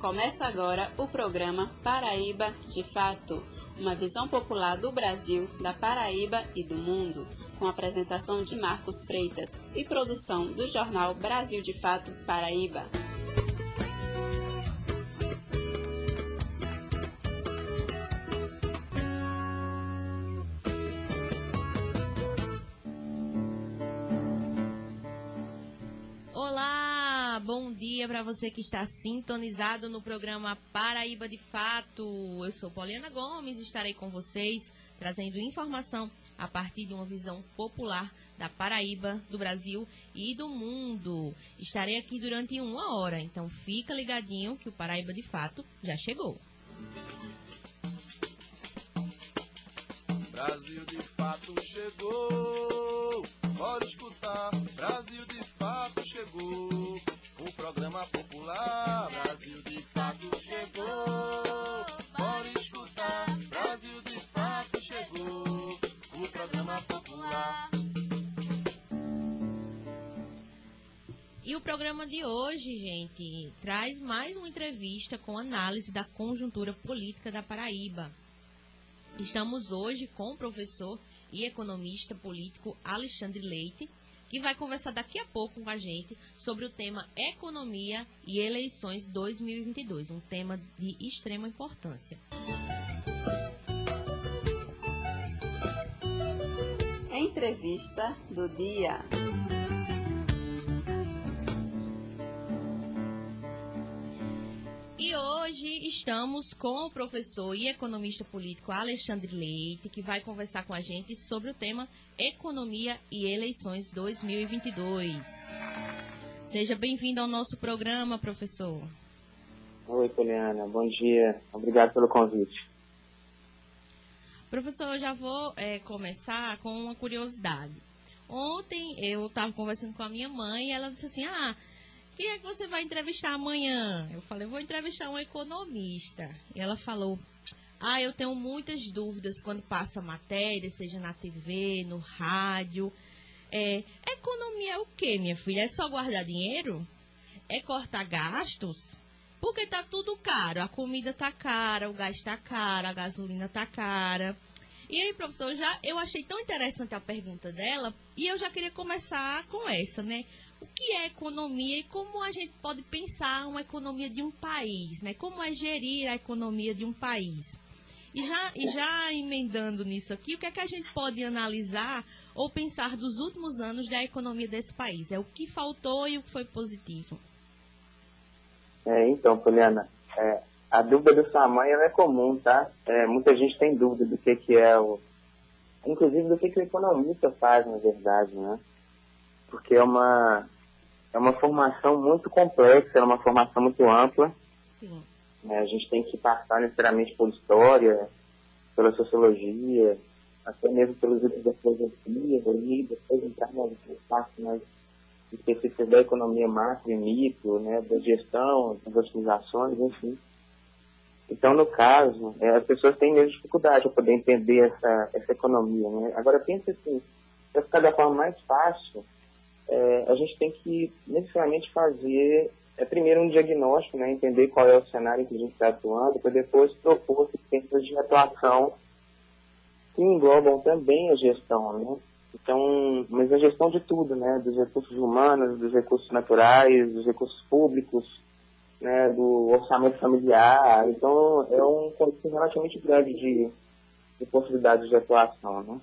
Começa agora o programa Paraíba de Fato, uma visão popular do Brasil, da Paraíba e do mundo, com apresentação de Marcos Freitas e produção do jornal Brasil de Fato Paraíba. Você que está sintonizado no programa Paraíba de Fato. Eu sou Poliana Gomes e estarei com vocês trazendo informação a partir de uma visão popular da Paraíba, do Brasil e do mundo. Estarei aqui durante uma hora, então fica ligadinho que o Paraíba de Fato já chegou. Brasil de Fato chegou, pode escutar. Brasil de Fato chegou o programa popular Brasil de fato chegou. Bora escutar. Brasil de fato chegou. O programa popular. E o programa de hoje, gente, traz mais uma entrevista com análise da conjuntura política da Paraíba. Estamos hoje com o professor e economista político Alexandre Leite, que vai conversar daqui a pouco com a gente sobre o tema Economia e Eleições 2022, um tema de extrema importância. Entrevista do dia. Hoje estamos com o professor e economista político Alexandre Leite, que vai conversar com a gente sobre o tema Economia e Eleições 2022. Seja bem-vindo ao nosso programa, professor. Oi, Poliana. Bom dia. Obrigado pelo convite. Professor, eu já vou é, começar com uma curiosidade. Ontem eu estava conversando com a minha mãe e ela disse assim: Ah, quem é que você vai entrevistar amanhã? Eu falei: Vou entrevistar um economista. E ela falou: ah, eu tenho muitas dúvidas quando passa matéria, seja na TV, no rádio. É, economia é o quê, minha filha? É só guardar dinheiro? É cortar gastos? Porque tá tudo caro. A comida tá cara, o gás tá caro, a gasolina tá cara. E aí, professor, já, eu achei tão interessante a pergunta dela e eu já queria começar com essa, né? O que é economia e como a gente pode pensar uma economia de um país, né? Como é gerir a economia de um país? E já, e já emendando nisso aqui, o que é que a gente pode analisar ou pensar dos últimos anos da economia desse país? É o que faltou e o que foi positivo? É, então, Poliana, é, a dúvida do tamanho é comum, tá? É, muita gente tem dúvida do que, que é o. Inclusive do que, que o economista faz, na verdade, né? Porque é uma, é uma formação muito complexa, é uma formação muito ampla. Sim. Né? A gente tem que passar necessariamente por história, pela sociologia, até mesmo pelos livros da filosofia, e depois entrar nas partes mais específicas da economia macro e micro, né, da gestão, das otimizações, enfim. Então, no caso, é, as pessoas têm mesmo dificuldade para poder entender essa, essa economia. Né? Agora, pense assim, para ficar da forma mais fácil, é, a gente tem que necessariamente fazer é primeiro um diagnóstico, né, entender qual é o cenário que a gente está atuando, para depois propor sistemas de atuação que englobam também a gestão, né? Então, mas a gestão de tudo, né, dos recursos humanos, dos recursos naturais, dos recursos públicos, né, do orçamento familiar. Então, é um conjunto relativamente grande de, de possibilidades de atuação, né?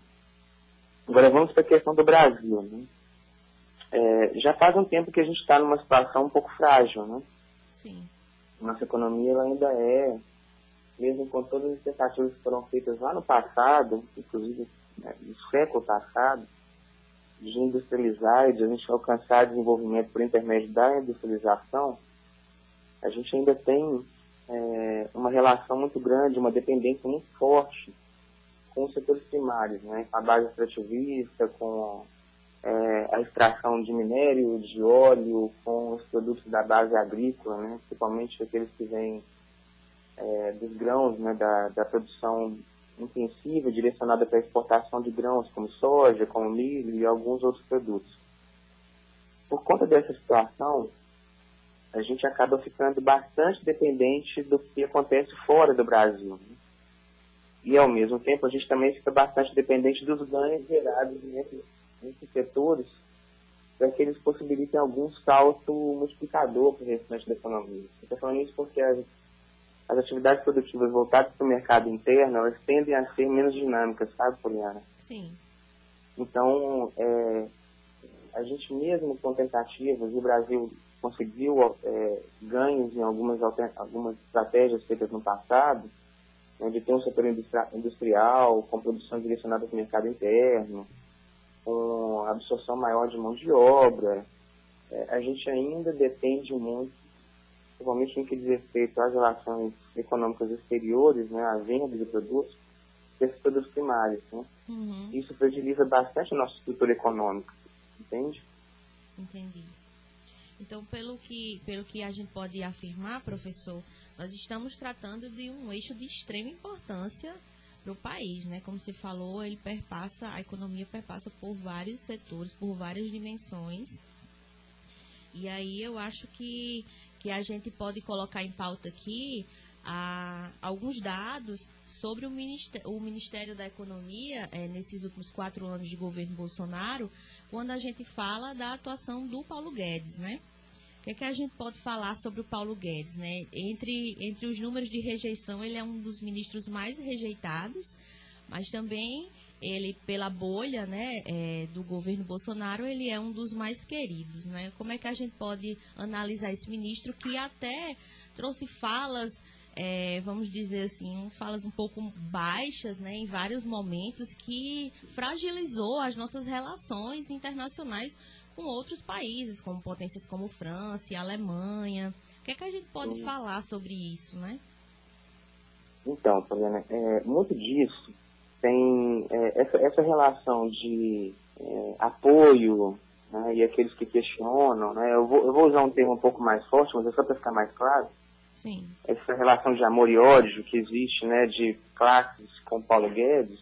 Agora vamos para a questão do Brasil, né? É, já faz um tempo que a gente está numa situação um pouco frágil, né? Sim. Nossa economia ela ainda é, mesmo com todas as tentativas que foram feitas lá no passado, inclusive né, no século passado, de industrializar e de a gente alcançar desenvolvimento por intermédio da industrialização, a gente ainda tem é, uma relação muito grande, uma dependência muito forte com os setores primários, né? a base extrativista, com é, a extração de minério, de óleo, com os produtos da base agrícola, né, principalmente aqueles que vêm é, dos grãos, né, da, da produção intensiva, direcionada para a exportação de grãos como soja, como milho e alguns outros produtos. Por conta dessa situação, a gente acaba ficando bastante dependente do que acontece fora do Brasil. Né? E, ao mesmo tempo, a gente também fica bastante dependente dos ganhos gerados nesses, nesses setores para que eles possibilitem algum salto multiplicador para o restante da economia. Estou falando isso porque as, as atividades produtivas voltadas para o mercado interno, elas tendem a ser menos dinâmicas, sabe, Poliana? Sim. Então, é, a gente mesmo com tentativas, e o Brasil conseguiu é, ganhos em algumas, algumas estratégias feitas no passado, né, de ter um setor industrial com produção direcionada para o mercado interno, com absorção maior de mão de obra, é, a gente ainda depende muito, principalmente no que diz respeito às relações econômicas exteriores, né, à venda de produtos, desses produtos primários. Né? Uhum. Isso fragiliza bastante a nossa estrutura econômica, entende? Entendi. Então, pelo que, pelo que a gente pode afirmar, professor, nós estamos tratando de um eixo de extrema importância para o país, né? Como se falou, ele perpassa, a economia perpassa por vários setores, por várias dimensões. E aí eu acho que, que a gente pode colocar em pauta aqui alguns dados sobre o Ministério, o Ministério da Economia é, nesses últimos quatro anos de governo Bolsonaro, quando a gente fala da atuação do Paulo Guedes, né? Que, é que a gente pode falar sobre o Paulo Guedes, né? Entre, entre os números de rejeição, ele é um dos ministros mais rejeitados, mas também ele, pela bolha né, é, do governo Bolsonaro, ele é um dos mais queridos, né? Como é que a gente pode analisar esse ministro que até trouxe falas é, vamos dizer assim, falas um pouco baixas, né, em vários momentos, que fragilizou as nossas relações internacionais com outros países, como potências como França e Alemanha. O que é que a gente pode Sim. falar sobre isso, né? Então, Poliana, é, muito disso tem é, essa, essa relação de é, apoio né, e aqueles que questionam, né, eu vou, eu vou usar um termo um pouco mais forte, mas é só para ficar mais claro, Sim. essa relação de amor e ódio que existe, né, de classes com Paulo Guedes,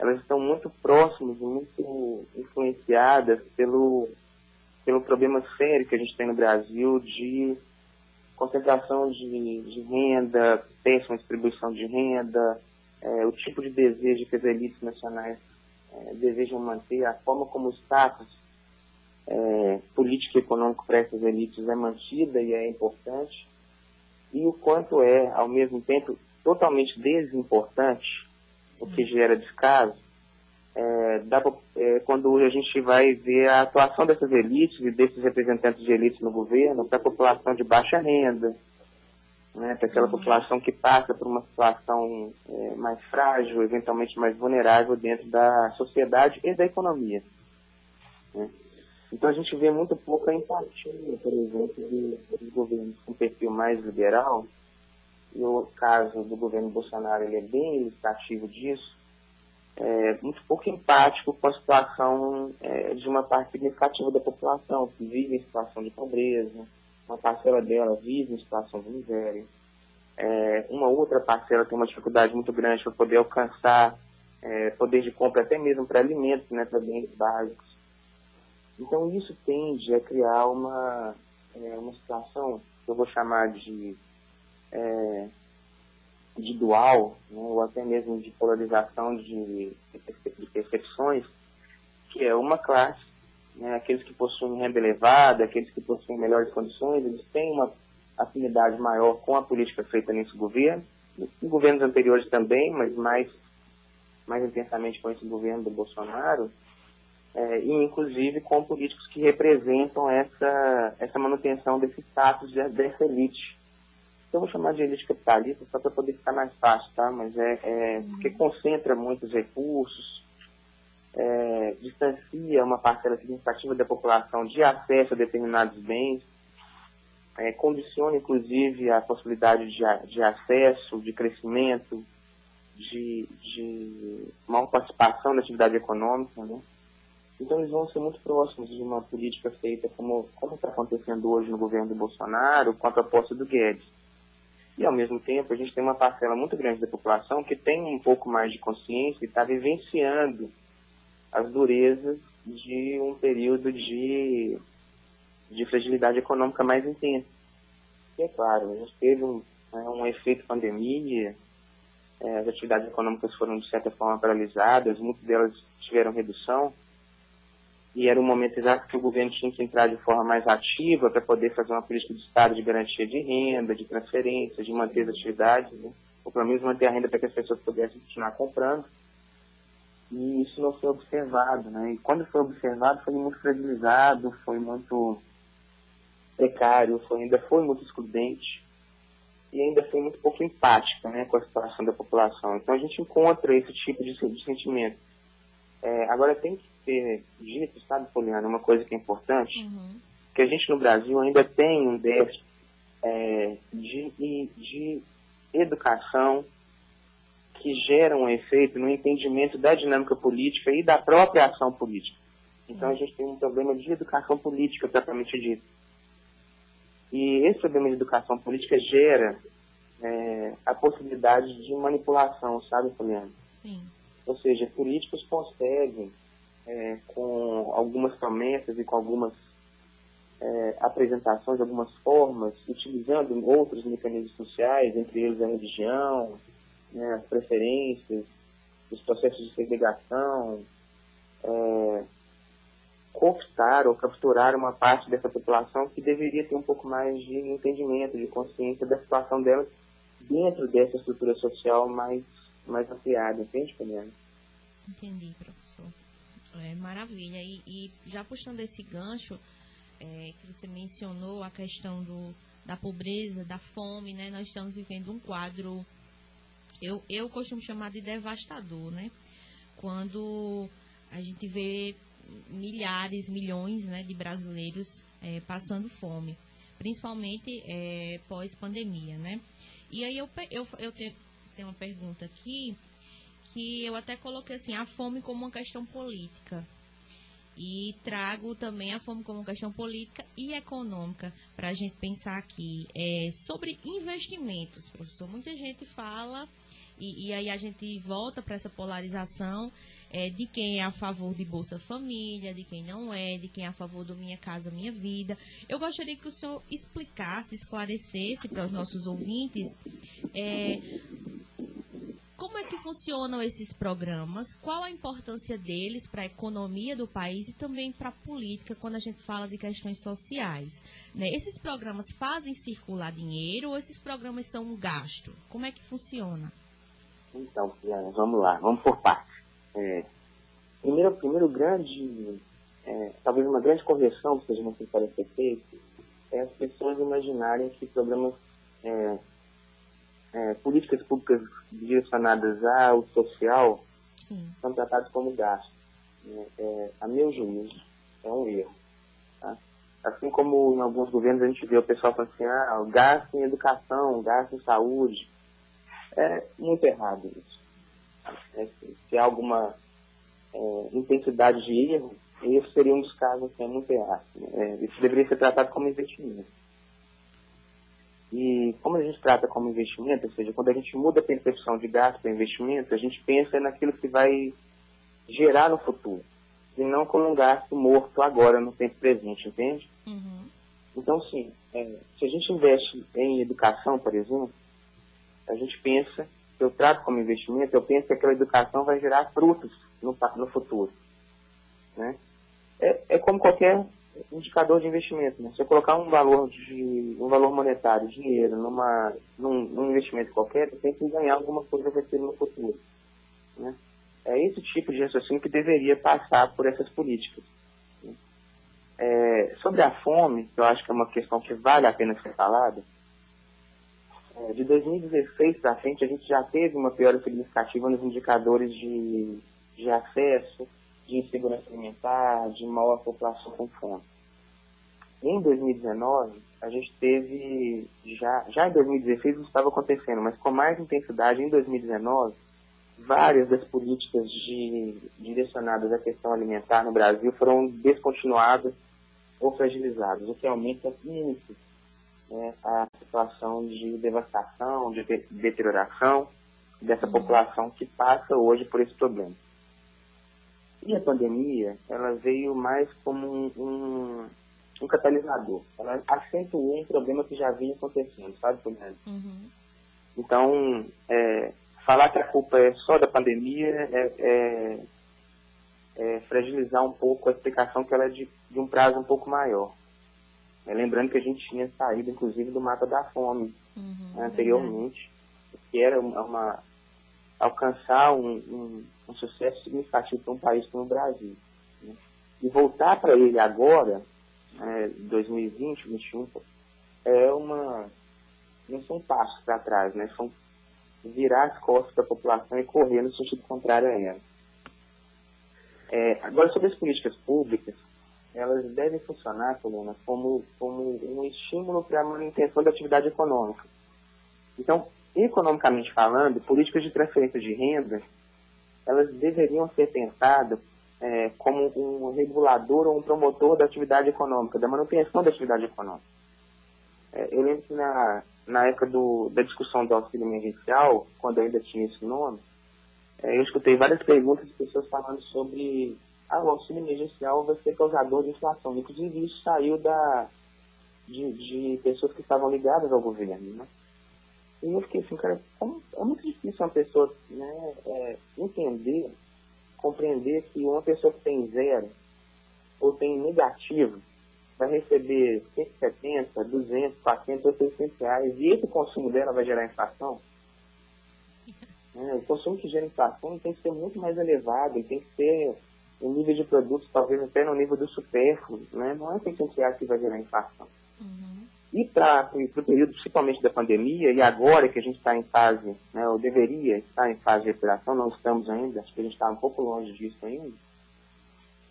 elas estão muito próximas muito influenciadas pelo, pelo problema sério que a gente tem no Brasil de concentração de, de renda, péssima distribuição de renda, é, o tipo de desejo que as elites nacionais é, desejam manter, a forma como o status é, político e econômico para essas elites é mantida e é importante e o quanto é, ao mesmo tempo, totalmente desimportante, o que gera descaso, é, dá, é, quando a gente vai ver a atuação dessas elites e desses representantes de elites no governo para a população de baixa renda, né, para aquela uhum. população que passa por uma situação é, mais frágil, eventualmente mais vulnerável dentro da sociedade e da economia. Né. Então a gente vê muito pouca empatia, por exemplo, dos governos com perfil mais liberal, e o caso do governo Bolsonaro ele é bem ilustrativo disso, é, muito pouco empático com a situação é, de uma parte significativa da população que vive em situação de pobreza, uma parcela dela vive em situação de miséria, é, uma outra parcela tem uma dificuldade muito grande para poder alcançar é, poder de compra até mesmo para alimentos, né, para bens básicos. Então isso tende a criar uma, é, uma situação que eu vou chamar de, é, de dual, né, ou até mesmo de polarização de, de percepções, que é uma classe, né, aqueles que possuem renda elevada, aqueles que possuem melhores condições, eles têm uma afinidade maior com a política feita nesse governo, em governos anteriores também, mas mais, mais intensamente com esse governo do Bolsonaro, é, e inclusive com políticos que representam essa, essa manutenção desse status de, dessa elite. Eu vou chamar de elite capitalista só para poder ficar mais fácil, tá? Mas é, é porque concentra muitos recursos, é, distancia uma parcela significativa da população de acesso a determinados bens, é, condiciona inclusive a possibilidade de, de acesso, de crescimento, de, de maior participação na atividade econômica, né? Então eles vão ser muito próximos de uma política feita como como está acontecendo hoje no governo do Bolsonaro, com a proposta do Guedes. E ao mesmo tempo a gente tem uma parcela muito grande da população que tem um pouco mais de consciência e está vivenciando as durezas de um período de, de fragilidade econômica mais intensa. aqui, é claro, a gente teve um, né, um efeito pandemia, é, as atividades econômicas foram, de certa forma, paralisadas, muitas delas tiveram redução, e era um momento exato que o governo tinha que entrar de forma mais ativa para poder fazer uma política de Estado de garantia de renda, de transferência, de manter as atividades, né? ou pelo menos manter a renda para que as pessoas pudessem continuar comprando. E isso não foi observado, né? E quando foi observado, foi muito fragilizado, foi muito precário, foi, ainda foi muito excludente e ainda foi muito pouco empática né, com a situação da população. Então a gente encontra esse tipo de, de sentimento. É, agora tem que ser dito, sabe, Poliana, uma coisa que é importante, uhum. que a gente no Brasil ainda tem um déficit é, de, de educação que gera um efeito no entendimento da dinâmica política e da própria ação política. Então a gente tem um problema de educação política propriamente dito. E esse problema de educação política gera é, a possibilidade de manipulação, sabe, Poliana? Sim. Ou seja, políticos conseguem, é, com algumas promessas e com algumas é, apresentações, algumas formas, utilizando outros mecanismos sociais, entre eles a religião, né, as preferências, os processos de segregação, é, ou capturar uma parte dessa população que deveria ter um pouco mais de entendimento, de consciência da situação dela dentro dessa estrutura social mais, mais ampliada, entende, Camila? Entendi, professor. É, maravilha. E, e já puxando esse gancho, é, que você mencionou a questão do, da pobreza, da fome, né? Nós estamos vivendo um quadro, eu, eu costumo chamar de devastador, né? Quando a gente vê milhares, milhões né, de brasileiros é, passando fome, principalmente é, pós-pandemia, né? E aí eu, eu, eu tenho, tenho uma pergunta aqui que eu até coloquei assim, a fome como uma questão política. E trago também a fome como uma questão política e econômica para a gente pensar aqui. É, sobre investimentos, professor. Muita gente fala, e, e aí a gente volta para essa polarização é, de quem é a favor de Bolsa Família, de quem não é, de quem é a favor do Minha Casa Minha Vida. Eu gostaria que o senhor explicasse, esclarecesse para os nossos ouvintes é, funcionam esses programas, qual a importância deles para a economia do país e também para a política quando a gente fala de questões sociais. Né? Esses programas fazem circular dinheiro ou esses programas são um gasto? Como é que funciona? Então, vamos lá, vamos por partes. É, primeiro, primeiro grande, é, talvez uma grande correção que seja necessária ser feita é as pessoas imaginarem que programas, é, é, políticas públicas direcionadas ao social Sim. são tratados como gastos. É, é, a meu juízo, é um erro. Tá? Assim como em alguns governos a gente vê o pessoal falando assim, ah, gasto em educação, gasto em saúde. É muito errado isso. Né? Se há alguma é, intensidade de erro, esse seria um dos casos que é muito errado. Né? Isso deveria ser tratado como investimento. E como a gente trata como investimento, ou seja, quando a gente muda a percepção de gasto para investimento, a gente pensa naquilo que vai gerar no futuro, e não como um gasto morto agora, no tempo presente, entende? Uhum. Então, sim, é, se a gente investe em educação, por exemplo, a gente pensa eu trato como investimento, eu penso que aquela educação vai gerar frutos no, no futuro. Né? É, é como qualquer indicador de investimento. Né? Se eu colocar um valor, de, um valor monetário, dinheiro, numa, num, num investimento qualquer, eu tenho que ganhar alguma coisa ter no futuro. Né? É esse tipo de raciocínio que deveria passar por essas políticas. Né? É, sobre a fome, que eu acho que é uma questão que vale a pena ser falada, é, de 2016 para frente, a gente já teve uma piora significativa nos indicadores de, de acesso, de insegurança alimentar, de maior população com fome. Em 2019, a gente teve, já, já em 2016 isso estava acontecendo, mas com mais intensidade em 2019, várias das políticas de, direcionadas à questão alimentar no Brasil foram descontinuadas ou fragilizadas, o que aumenta muito né, a situação de devastação, de deterioração dessa uhum. população que passa hoje por esse problema. E a pandemia, ela veio mais como um, um, um catalisador. Ela acentuou um problema que já vinha acontecendo, sabe, Poliana? Uhum. Então, é, falar que a culpa é só da pandemia é, é, é fragilizar um pouco a explicação que ela é de, de um prazo um pouco maior. É, lembrando que a gente tinha saído, inclusive, do mapa da fome Uhum, né, anteriormente, que era uma, uma alcançar um, um, um, sucesso significativo para um país como o Brasil. Né? E voltar para ele agora, né, 2020, 2021, é uma. não são passos para trás, né? São virar as costas para a população e correr no sentido contrário a ela. É, agora, sobre as políticas públicas, elas devem funcionar, Coluna, como, como um estímulo para a manutenção da atividade econômica. Então, economicamente falando, políticas de transferência de renda, elas deveriam ser pensadas é, como um regulador ou um promotor da atividade econômica, da manutenção da atividade econômica. É, eu lembro que na, na época do, da discussão do auxílio emergencial, quando ainda tinha esse nome, é, eu escutei várias perguntas de pessoas falando sobre ah, o auxílio emergencial vai ser causador de inflação. Inclusive, isso saiu da, de, de pessoas que estavam ligadas ao governo, né? E eu fiquei assim, cara, é muito difícil uma pessoa né, é, entender, compreender que uma pessoa que tem zero ou tem negativo vai receber 170, 200, 400 ou 600 reais e esse consumo dela vai gerar inflação. É, o consumo que gera inflação tem que ser muito mais elevado, tem que ser um nível de produtos talvez até no nível do supérfluo, né? não é 600 reais que vai gerar inflação. E para o período principalmente da pandemia, e agora que a gente está em fase, né, ou deveria estar em fase de recuperação, não estamos ainda, acho que a gente está um pouco longe disso ainda,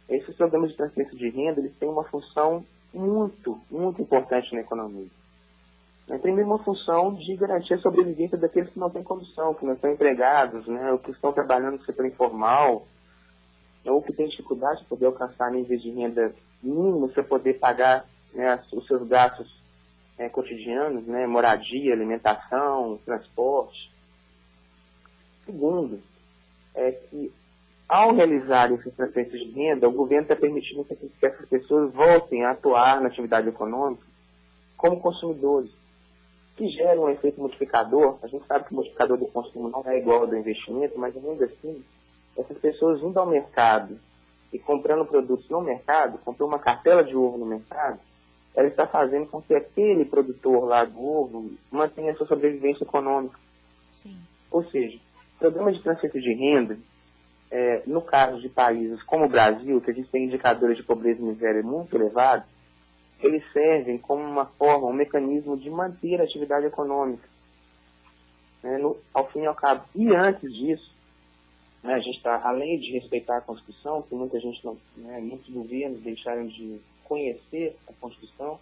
esses programas de transferência de renda, eles têm uma função muito, muito importante na economia. Né, tem mesmo uma função de garantir a sobrevivência daqueles que não têm condição, que não estão empregados, né, ou que estão trabalhando no setor informal, ou que têm dificuldade de poder alcançar níveis de renda mínimos para poder pagar né, os seus gastos é, cotidianos, né, moradia, alimentação, transporte. Segundo, é que ao realizar esses transferências de renda, o governo está permitindo que essas pessoas voltem a atuar na atividade econômica como consumidores, que gera um efeito multiplicador. A gente sabe que o multiplicador do consumo não é igual ao do investimento, mas ainda assim, essas pessoas indo ao mercado e comprando produtos no mercado, comprou uma cartela de ovo no mercado, ela está fazendo com que aquele produtor lá do ovo mantenha sua sobrevivência econômica. Sim. Ou seja, programas de transferência de renda, é, no caso de países como o Brasil, que a gente tem indicadores de pobreza e miséria muito elevados, eles servem como uma forma, um mecanismo de manter a atividade econômica. Né, no, ao fim e ao cabo. E antes disso, né, a gente está, além de respeitar a Constituição, que muita gente não, né, muitos governos deixaram de conhecer a Constituição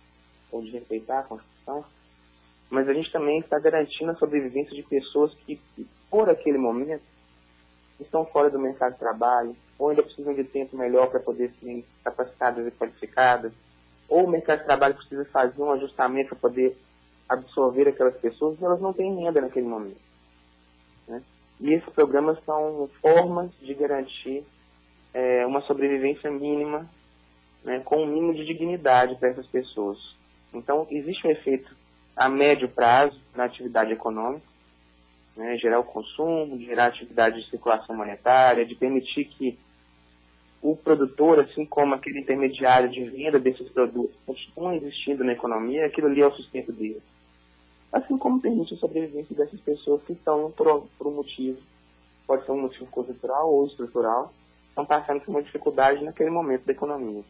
ou de respeitar a Constituição, mas a gente também está garantindo a sobrevivência de pessoas que, por aquele momento, estão fora do mercado de trabalho, ou ainda precisam de tempo melhor para poder serem capacitadas e qualificadas, ou o mercado de trabalho precisa fazer um ajustamento para poder absorver aquelas pessoas e elas não têm renda naquele momento. Né? E esses programas são formas de garantir é, uma sobrevivência mínima né, com um mínimo de dignidade para essas pessoas. Então, existe um efeito a médio prazo na atividade econômica, né, gerar o consumo, gerar atividade de circulação monetária, de permitir que o produtor, assim como aquele intermediário de venda desses produtos, continuem existindo na economia, aquilo ali é o sustento dele. Assim como permite a sobrevivência dessas pessoas que estão por, por um motivo, pode ser um motivo conjuntural ou estrutural, estão passando por uma dificuldade naquele momento da economia.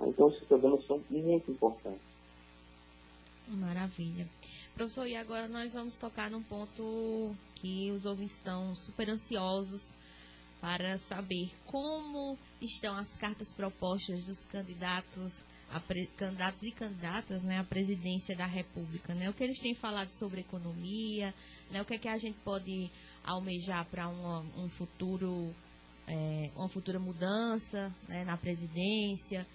Então, esses programas são muito importantes. Maravilha. Professor, e agora nós vamos tocar num ponto que os ouvintes estão super ansiosos para saber como estão as cartas propostas dos candidatos, pre, candidatos e candidatas né, à presidência da República. Né? O que eles têm falado sobre economia, né, o que é que a gente pode almejar para um futuro, é, uma futura mudança né, na presidência,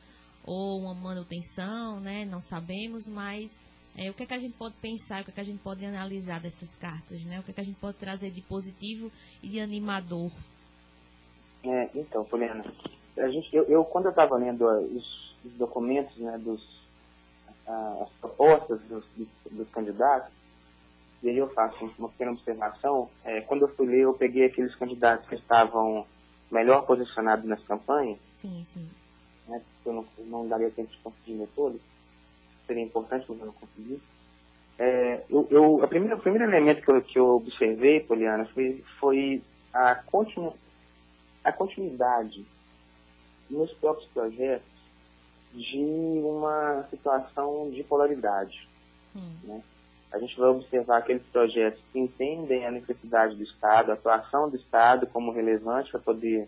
ou uma manutenção, né? Não sabemos, mas é, o que é que a gente pode pensar, o que é que a gente pode analisar dessas cartas, né? O que é que a gente pode trazer de positivo e de animador? É, então, Poliana, a gente, eu, eu quando eu estava lendo os, os, documentos né, dos, as propostas dos, dos, dos, candidatos, e aí eu faço uma pequena observação. É, quando eu fui ler, eu peguei aqueles candidatos que estavam melhor posicionados nas campanhas. Sim, sim. Né, eu não, não daria tempo de conseguir ler todos. Seria importante, mas eu não consegui. É, eu, eu, a primeira, o primeiro elemento que eu, que eu observei, Poliana, foi, foi a, continu, a continuidade nos próprios projetos de uma situação de polaridade. Hum. Né? A gente vai observar aqueles projetos que entendem a necessidade do Estado, a atuação do Estado como relevante para poder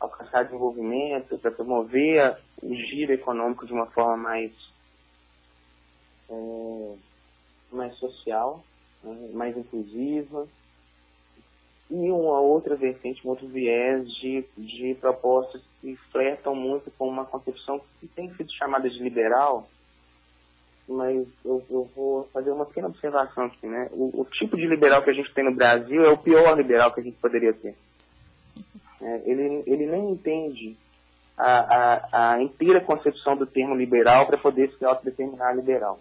alcançar desenvolvimento, para promover o giro econômico de uma forma mais, é, mais social, né? mais inclusiva, e uma outra vertente, um outro viés de, de propostas que flertam muito com uma concepção que tem sido chamada de liberal, mas eu, eu vou fazer uma pequena observação aqui, né? O, o, tipo de liberal que a gente tem no Brasil é o pior liberal que a gente poderia ter. É, ele, ele nem entende a, a, a inteira concepção do termo liberal para poder se autodeterminar liberal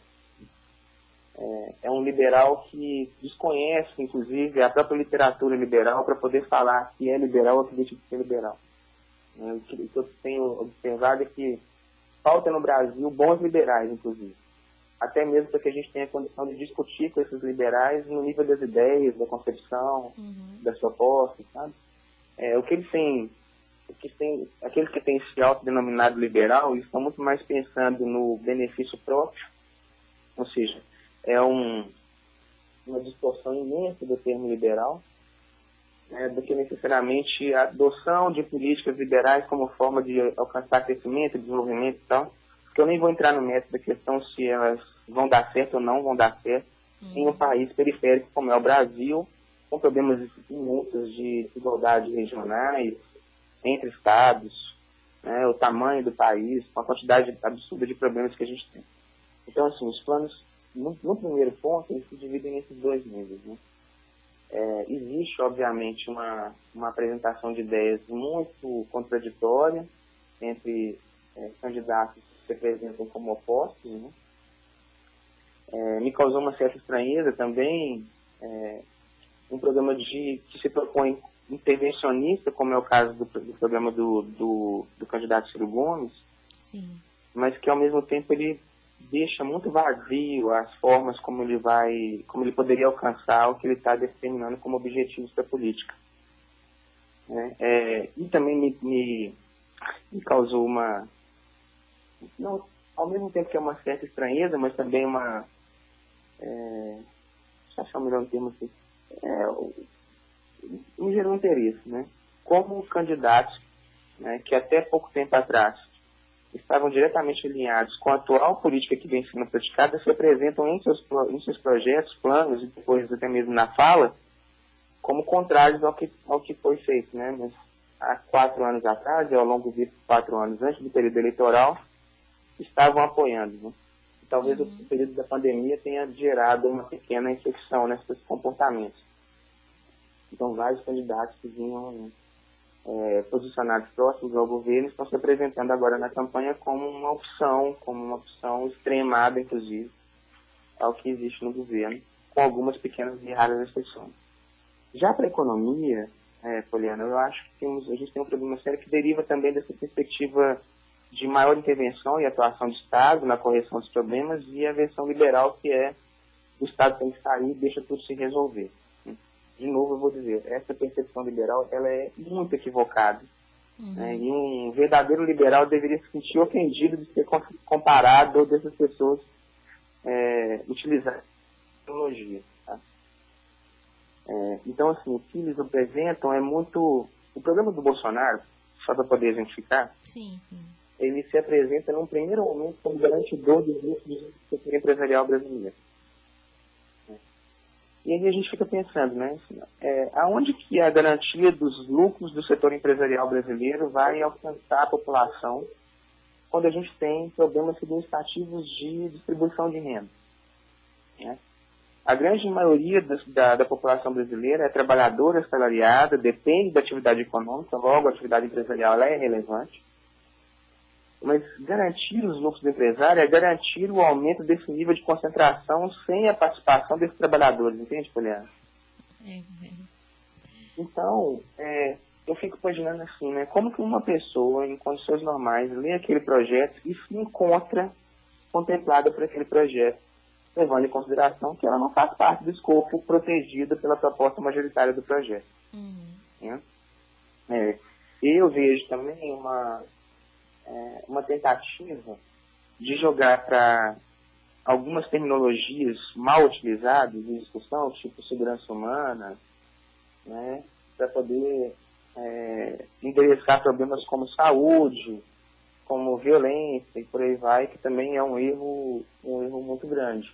é, é, um liberal que desconhece, inclusive, a própria literatura liberal para poder falar que é liberal ou que deixa de ser liberal. É, o, que, o que eu tenho observado é que falta no Brasil bons liberais, inclusive. Até mesmo para que a gente tenha condição de discutir com esses liberais no nível das ideias, da concepção, uhum. das propostas, sabe? É, o que eles têm, o que tem, aqueles que têm esse autodenominado liberal, estão muito mais pensando no benefício próprio, ou seja, é um, uma distorção imensa do termo liberal, né, do que necessariamente a adoção de políticas liberais como forma de alcançar crescimento, desenvolvimento e tal, porque eu nem vou entrar no método da questão se elas vão dar certo ou não vão dar certo uhum. em um país periférico como é o Brasil, com problemas imensos de desigualdade regionais, entre estados, né, o tamanho do país, com a quantidade absurda de problemas que a gente tem. Então, assim, os planos no, no, primeiro ponto, eles se dividem nesses dois níveis. Né? É, existe, obviamente, uma, uma apresentação de ideias muito contraditória entre é, candidatos que se apresentam como opostos. Né? É, me causou uma certa estranheza também é, um programa de, que se propõe intervencionista, como é o caso do, do programa do, do, do candidato Ciro Gomes, Sim. mas que ao mesmo tempo ele deixa muito vazio as formas como ele vai, como ele poderia alcançar o que ele está determinando como objetivos da política. Né? É, e também me, me, me, causou uma, não, ao mesmo tempo que é uma certa estranheza, mas também uma, é, deixa eu achar o melhor termo aqui, é, gerou interesse, né? Como candidatos, né, que até pouco tempo atrás estavam diretamente alinhados com a atual política que vem sendo praticada se apresentam em seus, em seus projetos, planos e depois até mesmo na fala como contrários ao que, ao que foi feito. Né? Mas há quatro anos atrás, e ao longo de quatro anos antes do período eleitoral, estavam apoiando. Né? Talvez uhum. o período da pandemia tenha gerado uma pequena infecção nesses comportamentos. Então, vários candidatos que vinham é, posicionados próximos ao governo estão se apresentando agora na campanha como uma opção, como uma opção extremada, inclusive, ao que existe no governo, com algumas pequenas e raras exceções. Já para a economia, é, Poliana, eu acho que temos, a gente tem um problema sério que deriva também dessa perspectiva de maior intervenção e atuação do Estado na correção dos problemas e a versão liberal que é o Estado tem que sair e deixa tudo se resolver de novo eu vou dizer, essa percepção liberal ela é muito equivocada. Uhum. Né? E um verdadeiro liberal deveria se sentir ofendido de ser comparado ou dessas pessoas é, utilizar tecnologia. Tá? É, então, assim, o que eles apresentam é muito... O programa do Bolsonaro, só para poder identificar, sim, sim. ele se apresenta num primeiro momento como garantidor dos lucros do setor empresarial brasileiro. E aí a gente fica pensando, né? É, aonde que a garantia dos lucros do setor empresarial brasileiro vai alcançar a população quando a gente tem problemas significativos de distribuição de renda? Né? A grande maioria da, da, da, população brasileira é trabalhadora assalariada, depende da atividade econômica, logo a atividade empresarial é relevante. Mas garantir os lucros do empresário é garantir o aumento desse nível de concentração sem a participação desses trabalhadores, entende, Poliana? É, é. Então, é, eu fico imaginando assim, né? Como que uma pessoa, em condições normais, lê aquele projeto e se encontra contemplada por aquele projeto, levando em consideração que ela não faz parte do escopo protegido pela proposta majoritária do projeto. Uhum. Né? É, eu vejo também uma, é, uma tentativa de jogar para algumas terminologias mal utilizadas em discussão, tipo segurança humana, né, para poder é, endereçar problemas como saúde, como violência e por aí vai, que também é um erro, um erro muito grande.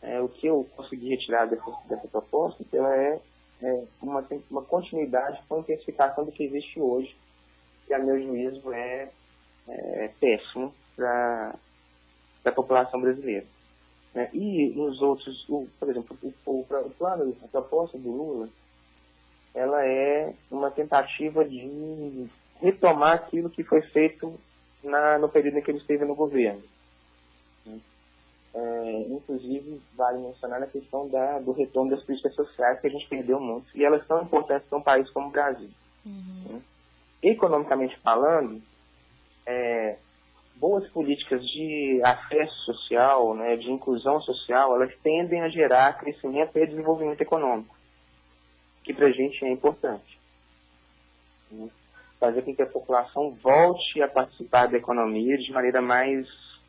É, o que eu consegui retirar dessa, dessa proposta ela é, é uma, uma continuidade com a intensificação do que existe hoje, que a meu juízo é, é péssimo para a população brasileira. Né? E nos outros, o, por exemplo, o, o, o plano, a proposta do Lula, ela é uma tentativa de retomar aquilo que foi feito na, no período em que ele esteve no governo. É, inclusive, vale mencionar a questão da, do retorno das políticas sociais, que a gente perdeu muito, e elas são importantes para um país como o Brasil. Uhum. Economicamente falando, é, boas políticas de acesso social, né, de inclusão social, elas tendem a gerar crescimento e desenvolvimento econômico que para a gente é importante. Fazer com que a população volte a participar da economia de maneira mais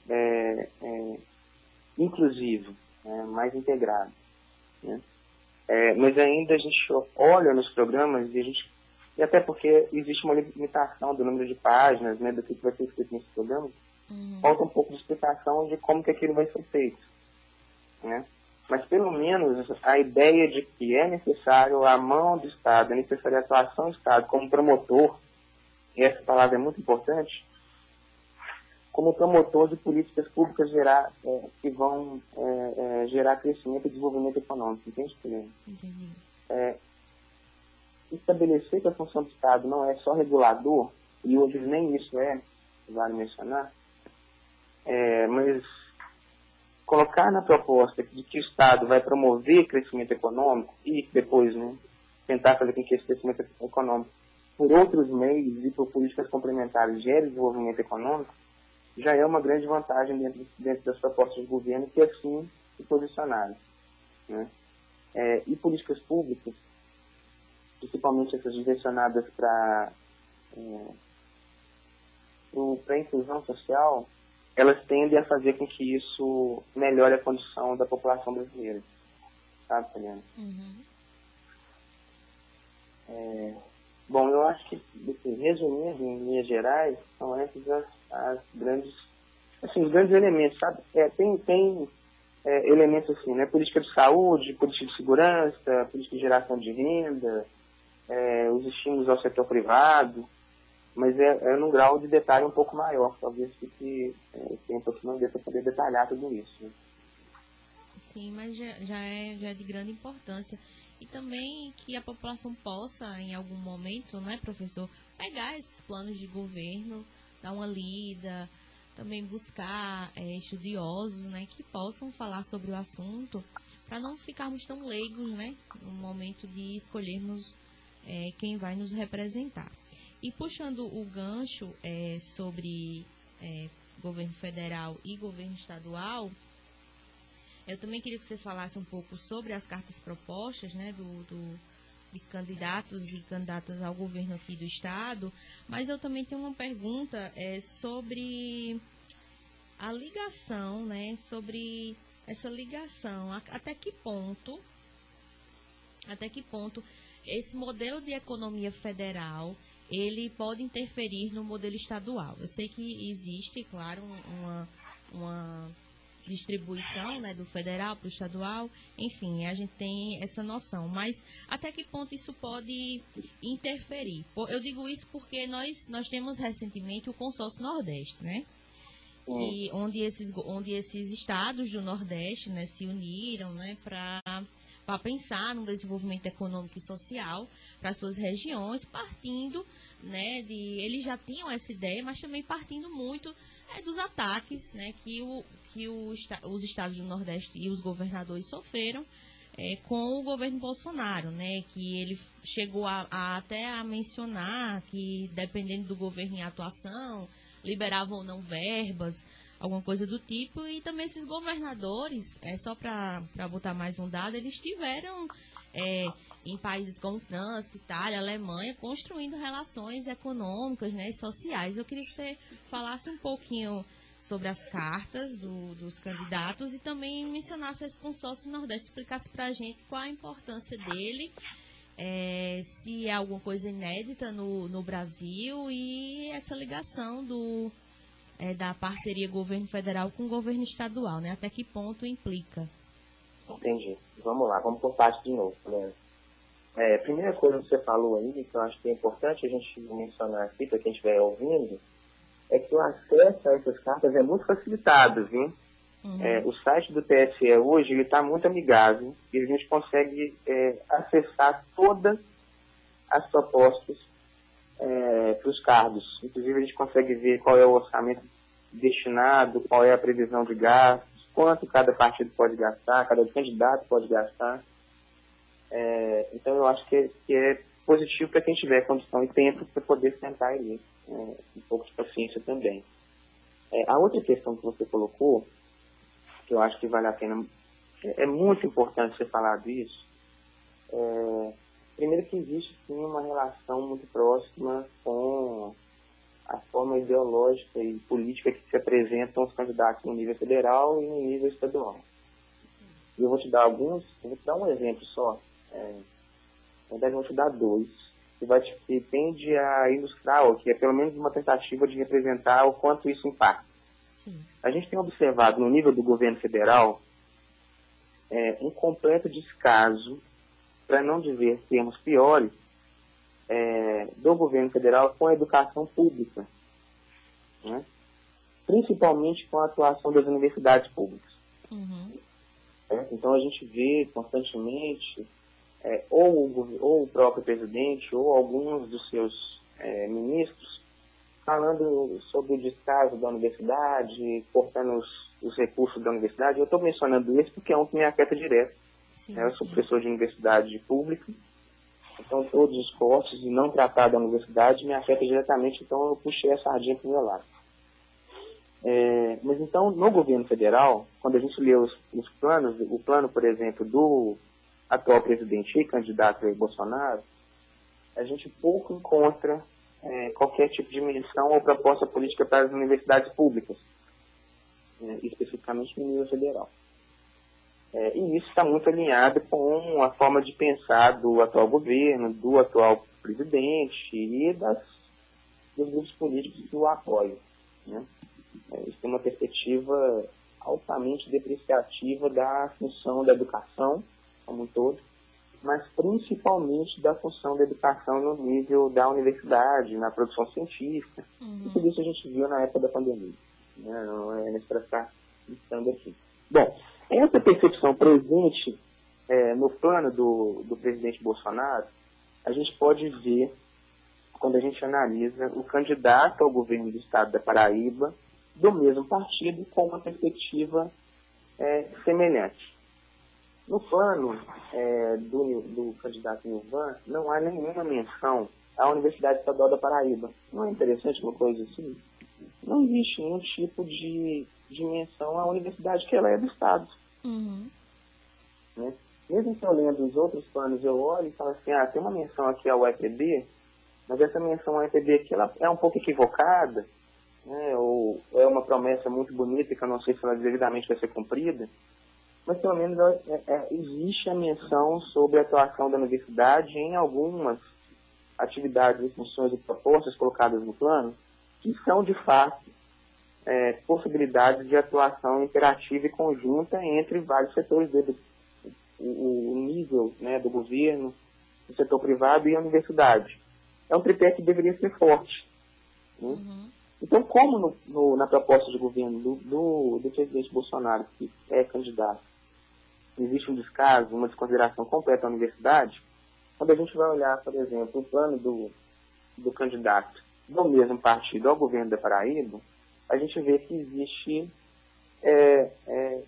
é, é, inclusiva, né? mais integrada. Né? É, mas ainda a gente olha nos programas e a gente e até porque existe uma limitação do número de páginas, né, do que vai ser escrito nesse programa, uhum. falta um pouco de explicação de como que aquilo vai ser feito, né? mas pelo menos a ideia de que é necessário a mão do Estado, é necessária a atuação do Estado como promotor, e essa palavra é muito importante, como promotor de políticas públicas gerar, é, que vão é, é, gerar crescimento e desenvolvimento econômico. Entende, Helena? É, estabelecer que a função do Estado não é só regulador, e hoje nem isso é, vale mencionar, é, mas colocar na proposta de que o Estado vai promover crescimento econômico e depois né, tentar fazer com que esse crescimento econômico, por outros meios e por políticas complementares, gere desenvolvimento econômico, já é uma grande vantagem dentro, dentro das propostas do governo que assim se posicionaram. Né? É, e políticas públicas, principalmente essas direcionadas para é, a inclusão social, elas tendem a fazer com que isso melhore a condição da população brasileira. Sabe, Poliana? Uhum. É, bom, eu acho que, assim, resumindo em linhas gerais, são esses as, as grandes, assim, os grandes elementos, sabe? É, tem tem é, elementos assim, né? Política de saúde, política de segurança, política de geração de renda, é, os estímulos ao setor privado, mas é, é num grau de detalhe um pouco maior, talvez fique é, tempo aqui não dê para poder detalhar tudo isso. Né? Sim, mas já, já, é, já é de grande importância. E também que a população possa, em algum momento, né, professor, pegar esses planos de governo, dar uma lida, também buscar é, estudiosos né, que possam falar sobre o assunto, para não ficarmos tão leigos né, no momento de escolhermos é, quem vai nos representar. E puxando o gancho é, sobre é, governo federal e governo estadual, eu também queria que você falasse um pouco sobre as cartas propostas né, do, do, dos candidatos e candidatas ao governo aqui do estado, mas eu também tenho uma pergunta é, sobre a ligação, né, sobre essa ligação, até que ponto, até que ponto esse modelo de economia federal ele pode interferir no modelo estadual. Eu sei que existe, claro, uma, uma distribuição né, do federal para o estadual, enfim, a gente tem essa noção. Mas até que ponto isso pode interferir? Eu digo isso porque nós, nós temos recentemente o consórcio Nordeste, né? E onde esses, onde esses estados do Nordeste né, se uniram né, para pensar no desenvolvimento econômico e social para suas regiões, partindo, né, de eles já tinham essa ideia, mas também partindo muito é, dos ataques, né, que, o, que o, os estados do Nordeste e os governadores sofreram é, com o governo Bolsonaro, né, que ele chegou a, a, até a mencionar que dependendo do governo em atuação, liberava ou não verbas, alguma coisa do tipo, e também esses governadores, é só para botar mais um dado, eles tiveram é, em países como França, Itália, Alemanha, construindo relações econômicas né, e sociais. Eu queria que você falasse um pouquinho sobre as cartas do, dos candidatos e também mencionasse esse consórcio Nordeste, explicasse para a gente qual a importância dele, é, se é alguma coisa inédita no, no Brasil e essa ligação do, é, da parceria governo federal com governo estadual, né? Até que ponto implica? Entendi. Vamos lá, vamos por parte de novo, né? É, primeira coisa que você falou aí, que eu acho que é importante a gente mencionar aqui para quem estiver ouvindo, é que o acesso a essas cartas é muito facilitado, viu? Uhum. É, o site do TSE hoje ele está muito amigável e a gente consegue é, acessar todas as propostas é, para os cargos. Inclusive a gente consegue ver qual é o orçamento destinado, qual é a previsão de gastos, quanto cada partido pode gastar, cada candidato pode gastar. É, então eu acho que, é, que é positivo para quem tiver condição e tempo para poder sentar ali. É, um pouco de paciência também. É, a outra questão que você colocou, que eu acho que vale a pena, é, é muito importante você falar disso, é, primeiro que existe sim uma relação muito próxima com a forma ideológica e política que se apresentam os candidatos no nível federal e no nível estadual. E eu vou te dar alguns, eu vou te dar um exemplo só. É, na verdade, eu vou te dar dois, que, vai te, que tende a ilustrar, ou que é pelo menos uma tentativa de representar o quanto isso impacta. Sim. A gente tem observado no nível do governo federal é, um completo descaso, para não dizer termos piores, é, do governo federal com a educação pública, né? principalmente com a atuação das universidades públicas. Uhum. É, então a gente vê constantemente é, ou, o, ou o próprio presidente ou alguns dos seus é, ministros falando sobre o descaso da universidade, cortando os, os recursos da universidade. Eu estou mencionando isso porque é um que me afeta direto. Sim, né? Eu sou professor de universidade pública, então todos os cortes e não tratar da universidade me afeta diretamente, então eu puxei a sardinha para o meu lado. É, mas então, no governo federal, quando a gente lê os, os planos, o plano, por exemplo, do atual presidente e candidato Bolsonaro, a gente pouco encontra é, qualquer tipo de menção ou proposta política para as universidades públicas, né, especificamente no nível federal. É, e isso está muito alinhado com a forma de pensar do atual governo, do atual presidente e das, dos grupos políticos que o apoiam. Né? É, isso tem uma perspectiva altamente depreciativa da função da educação como um todo, mas principalmente da função da educação no nível da universidade, na produção científica. Uhum. Tudo isso a gente viu na época da pandemia. Né? Não é necessário ficar aqui. Bom, essa percepção presente é, no plano do, do presidente Bolsonaro, a gente pode ver quando a gente analisa o candidato ao governo do estado da Paraíba, do mesmo partido, com uma perspectiva é, semelhante. No plano é, do, do candidato Nilvan, não há nenhuma menção à Universidade Estadual da Paraíba. Não é interessante uma coisa assim? Não existe nenhum tipo de, menção à universidade que ela é do Estado. Uhum. Né? Mesmo que eu lendo os outros planos, eu olho e falo assim, ah, tem uma menção aqui ao UFB, mas essa menção ao UFB aqui ela é um pouco equivocada, né? ou é uma promessa muito bonita que eu não sei se ela devidamente vai ser cumprida mas pelo menos é, é, existe a menção sobre a atuação da universidade em algumas atividades e funções e propostas colocadas no plano, que são de fato é, possibilidades de atuação interativa e conjunta entre vários setores dele, o, o nível né, do governo, o setor privado e a universidade. É um tripé que deveria ser forte. Né? Uhum. Então, como no, no, na proposta de governo do, do, do presidente Bolsonaro, que é candidato, existe um descaso, uma desconsideração completa à universidade, quando a gente vai olhar, por exemplo, o plano do, do candidato do mesmo partido ao governo da Paraíba, a gente vê que existe é, é,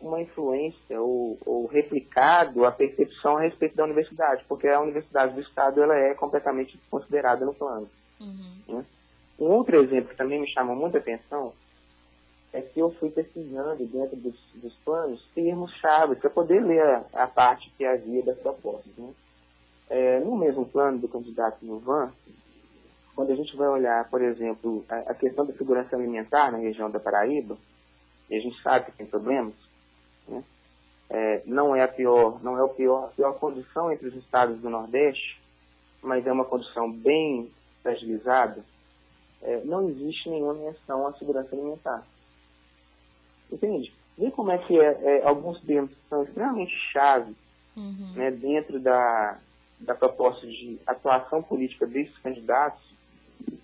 uma influência ou, ou, replicado a percepção a respeito da universidade, porque a universidade do Estado ela é completamente considerada no plano. Uhum. Né? Um outro exemplo que também me chamou muita atenção é que eu fui pesquisando dentro dos, dos planos termos-chave para poder ler a, a, parte que havia das propostas. Né? É, no mesmo plano do candidato Nuvan, quando a gente vai olhar, por exemplo, a, questão da segurança alimentar na região da Paraíba, e a gente sabe que tem problemas, né? é, não é a pior, não é o pior, a pior condição entre os estados do Nordeste, mas é uma condição bem fragilizada, é, não existe nenhuma menção à segurança alimentar. Entende? Vê como é que é, é alguns termos são extremamente chaves uhum. né, dentro da, da proposta de atuação política desses candidatos.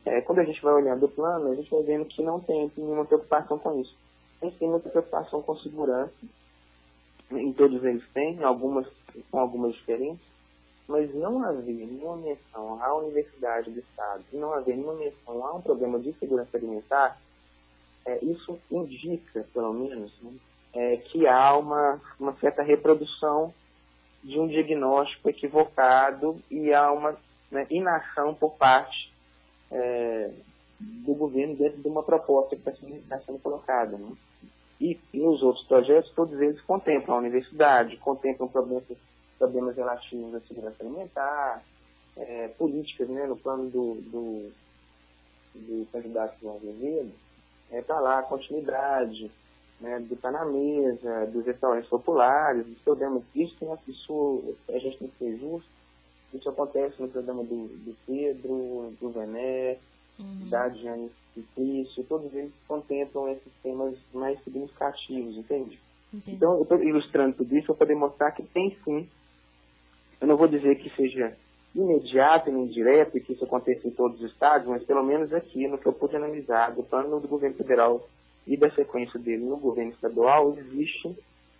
É, quando a gente vai olhando o plano, a gente vai vendo que não tem nenhuma preocupação com isso. Tem muita preocupação com segurança, em todos eles tem, algumas, com algumas diferenças, mas não haver nenhuma menção à Universidade do Estado, não haver nenhuma menção a um problema de segurança alimentar, é, isso indica, pelo menos, né, é, que há uma, uma certa reprodução de um diagnóstico equivocado e há uma né, inação por parte é, do governo dentro de uma proposta que está sendo, tá sendo colocada. Né? E, e os outros projetos, todos eles contemplam a universidade, contemplam problemas, problemas relativos à segurança alimentar, é, políticas né, no plano do, do, do candidato João Azevedo, está é, tá lá a continuidade né, do Tá na Mesa, dos restaurantes populares, dos programas. Isso, isso a gente tem que ser justo. Isso acontece no programa do, do Pedro, do Vené, uhum. da Diane Ciclício, todos eles contemplam esses temas mais significativos, entende? Entendi. Então, eu estou ilustrando tudo isso para poder mostrar que tem sim. Eu não vou dizer que seja imediato e indireto e que isso aconteça em todos os estados, mas pelo menos aqui, no que eu pude analisar, do plano do governo federal e da sequência dele no governo estadual, existe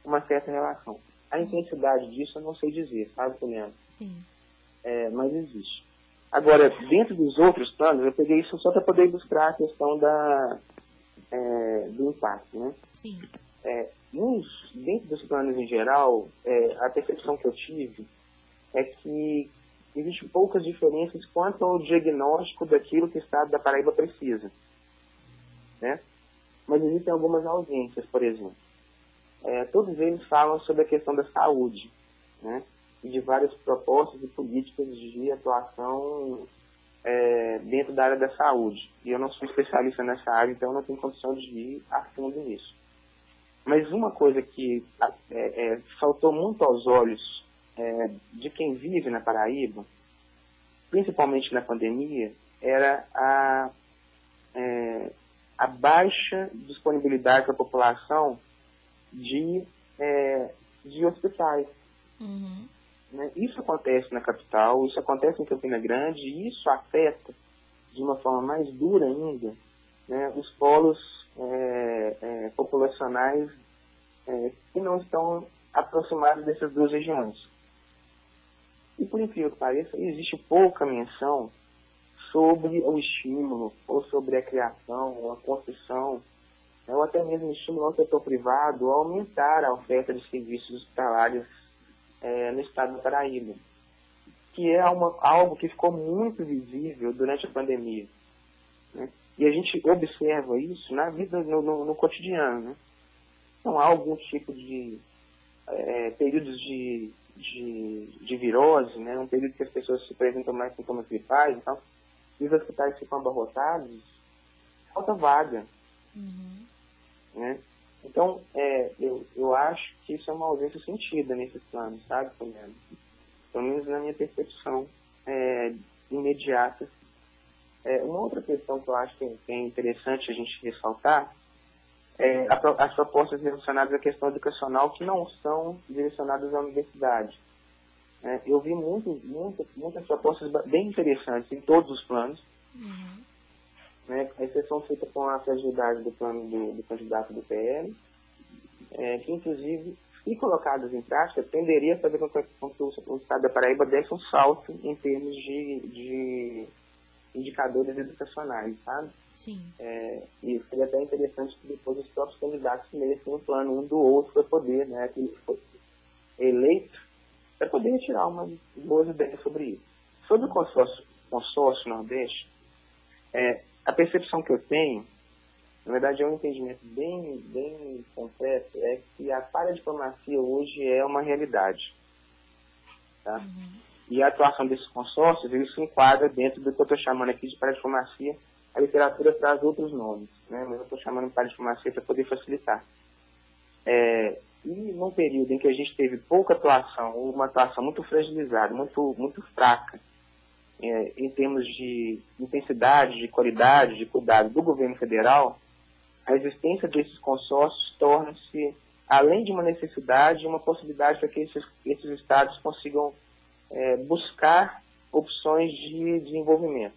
uma certa relação. A intensidade disso eu não sei dizer, sabe, Poliana? Sim. É, mas existe. Agora, dentro dos outros planos, eu peguei isso só para poder ilustrar a questão da, é, do impacto, né? Sim. É, nos, dentro dos planos em geral, é, a percepção que eu tive é que existem poucas diferenças quanto ao diagnóstico daquilo que o Estado da Paraíba precisa. Né? Mas existem algumas ausências, por exemplo. É, todos eles falam sobre a questão da saúde, né? E de várias propostas e políticas de atuação é, dentro da área da saúde. E eu não sou especialista nessa área, então não tenho condição de ir a fundo nisso. Mas uma coisa que é, é saltou muito aos olhos é, de quem vive na Paraíba, principalmente na pandemia, era a, é, a baixa disponibilidade da população de, é, de hospitais. Uhum. Né? Isso acontece na capital, isso acontece em Campina Grande, e isso afeta de uma forma mais dura ainda né, os polos é, é, populacionais é, que não estão aproximados dessas duas regiões. E por incrível que pareça, existe pouca menção sobre o estímulo, ou sobre a criação, ou a construção, ou até mesmo estímulo ao setor privado a aumentar a oferta de serviços hospitalares é, no estado do Paraíba, que é uma, algo que ficou muito visível durante a pandemia. Né? E a gente observa isso na vida, no, no, no cotidiano. Né? Então, há algum tipo de é, períodos de de, de virose, né, um período que as pessoas se apresentam mais sintomas gripais e tal, e os hospitais ficam abarrotados, falta vaga. Uhum. Né? Então, é, eu, eu acho que isso é uma ausência sentida nesses planos, sabe, Poliana? Pelo menos na minha percepção é, imediata. É, uma outra questão que eu acho que é interessante a gente ressaltar é, as propostas relacionadas à questão educacional que não são direcionadas à universidade. É, eu vi muito, muito, muitas propostas bem interessantes em todos os planos, uhum. Né, a exceção feita com a fragilidade do plano do, do candidato do PL, é, que inclusive se colocadas em prática, tenderia a fazer com que, com que o, Estado da Paraíba desse um salto em termos de, de indicadores educacionais, sabe? Sim. É, e seria até interessante que depois os próprios candidatos lessem um plano um do outro para poder, né, que fosse eleito, para poder tirar umas boas ideias sobre isso. Sobre o consórcio, consórcio Nordeste, é, a percepção que eu tenho, na verdade é um entendimento bem, bem concreto, é que a paradiplomacia hoje é uma realidade. Tá? Uhum. E a atuação desses consórcios, ele se enquadra dentro do que eu estou chamando aqui de paradiplomacia. A literatura traz outros nomes, né? mas eu estou chamando de paradiplomacia para poder facilitar. É, e num período em que a gente teve pouca atuação, uma atuação muito fragilizada, muito, muito fraca, é, em termos de intensidade, de qualidade, de cuidado do governo federal, a existência desses consórcios torna-se, além de uma necessidade, uma possibilidade para que esses, esses estados consigam é, buscar opções de desenvolvimento,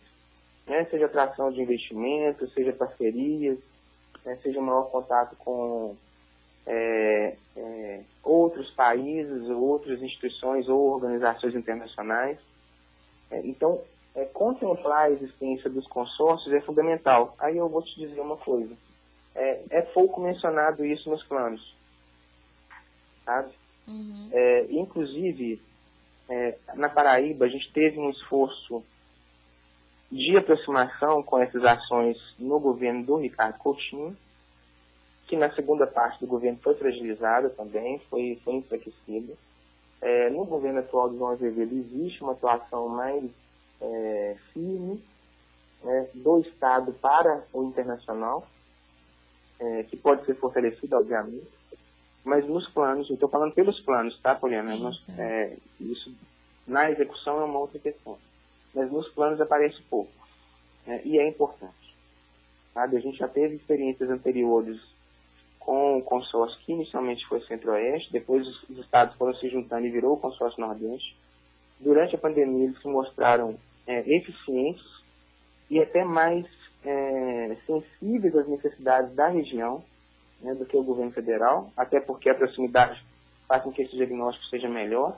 né? seja atração de investimentos, seja parcerias, né? seja maior contato com é, é, outros países, outras instituições ou organizações internacionais. É, então, é, contemplar a existência dos consórcios é fundamental. Aí eu vou te dizer uma coisa. É, é pouco mencionado isso nos planos. Sabe? Uhum. É, inclusive, é, na Paraíba, a gente teve um esforço de aproximação com essas ações no governo do Ricardo Coutinho, que na segunda parte do governo foi fragilizada também, foi, foi enfraquecida. É, no governo atual do João Azevedo existe uma atuação mais é, firme né, do Estado para o internacional, é, que pode ser fortalecida, obviamente, mas nos planos, eu estou falando pelos planos, tá, Poliana? Sim, é, isso na execução é uma outra questão. Mas nos planos aparece pouco. Né, e é importante. Sabe? A gente já teve experiências anteriores com o consórcio que inicialmente foi Centro-Oeste, depois os, estados foram se juntando e virou o consórcio Nordeste. Durante a pandemia eles se mostraram é, eficientes e até mais é, sensíveis às necessidades da região né, do que o governo federal, até porque a proximidade faz com que esse diagnóstico seja melhor.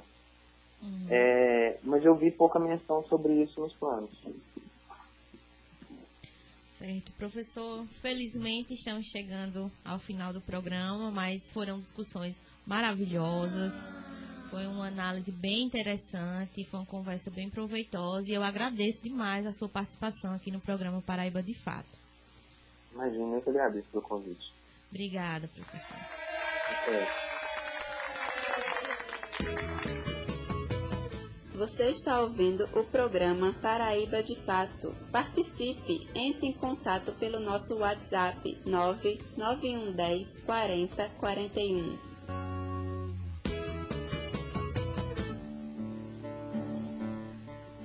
Uhum. É, mas eu vi pouca menção sobre isso nos planos. Certo, professor. Felizmente estamos chegando ao final do programa, mas foram discussões maravilhosas. Foi uma análise bem interessante, foi uma conversa bem proveitosa e eu agradeço demais a sua participação aqui no programa Paraíba de Fato. Imagina, eu que agradeço pelo convite. Obrigada, professor. É. Você está ouvindo o programa Paraíba de Fato. Participe, entre em contato pelo nosso WhatsApp 99110 40 41.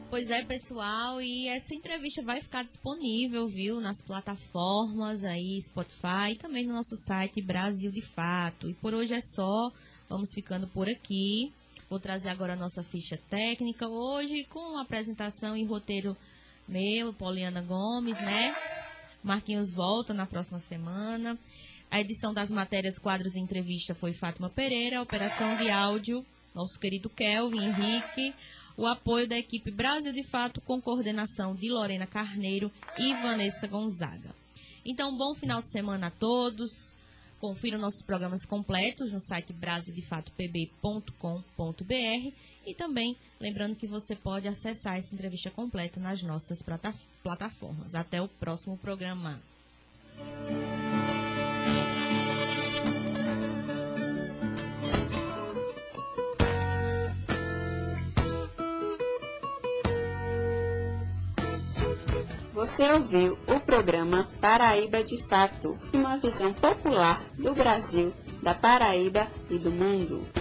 Pois é, pessoal, e essa entrevista vai ficar disponível, viu, nas plataformas aí, Spotify, e também no nosso site Brasil de Fato. E por hoje é só, vamos ficando por aqui. Vou trazer agora a nossa ficha técnica, hoje com apresentação e roteiro meu, Poliana Gomes, né? Marquinhos volta na próxima semana. A edição das matérias, quadros e entrevista foi Fátima Pereira, a operação de áudio, nosso querido Kelvin Henrique, o apoio da equipe Brasil de Fato com coordenação de Lorena Carneiro e Vanessa Gonzaga. Então, bom final de semana a todos. Confira nossos programas completos no site brasildefatopb.com.br e também lembrando que você pode acessar essa entrevista completa nas nossas plataformas. Até o próximo programa. Você ouviu o programa Paraíba de Fato, uma visão popular do Brasil, da Paraíba e do mundo.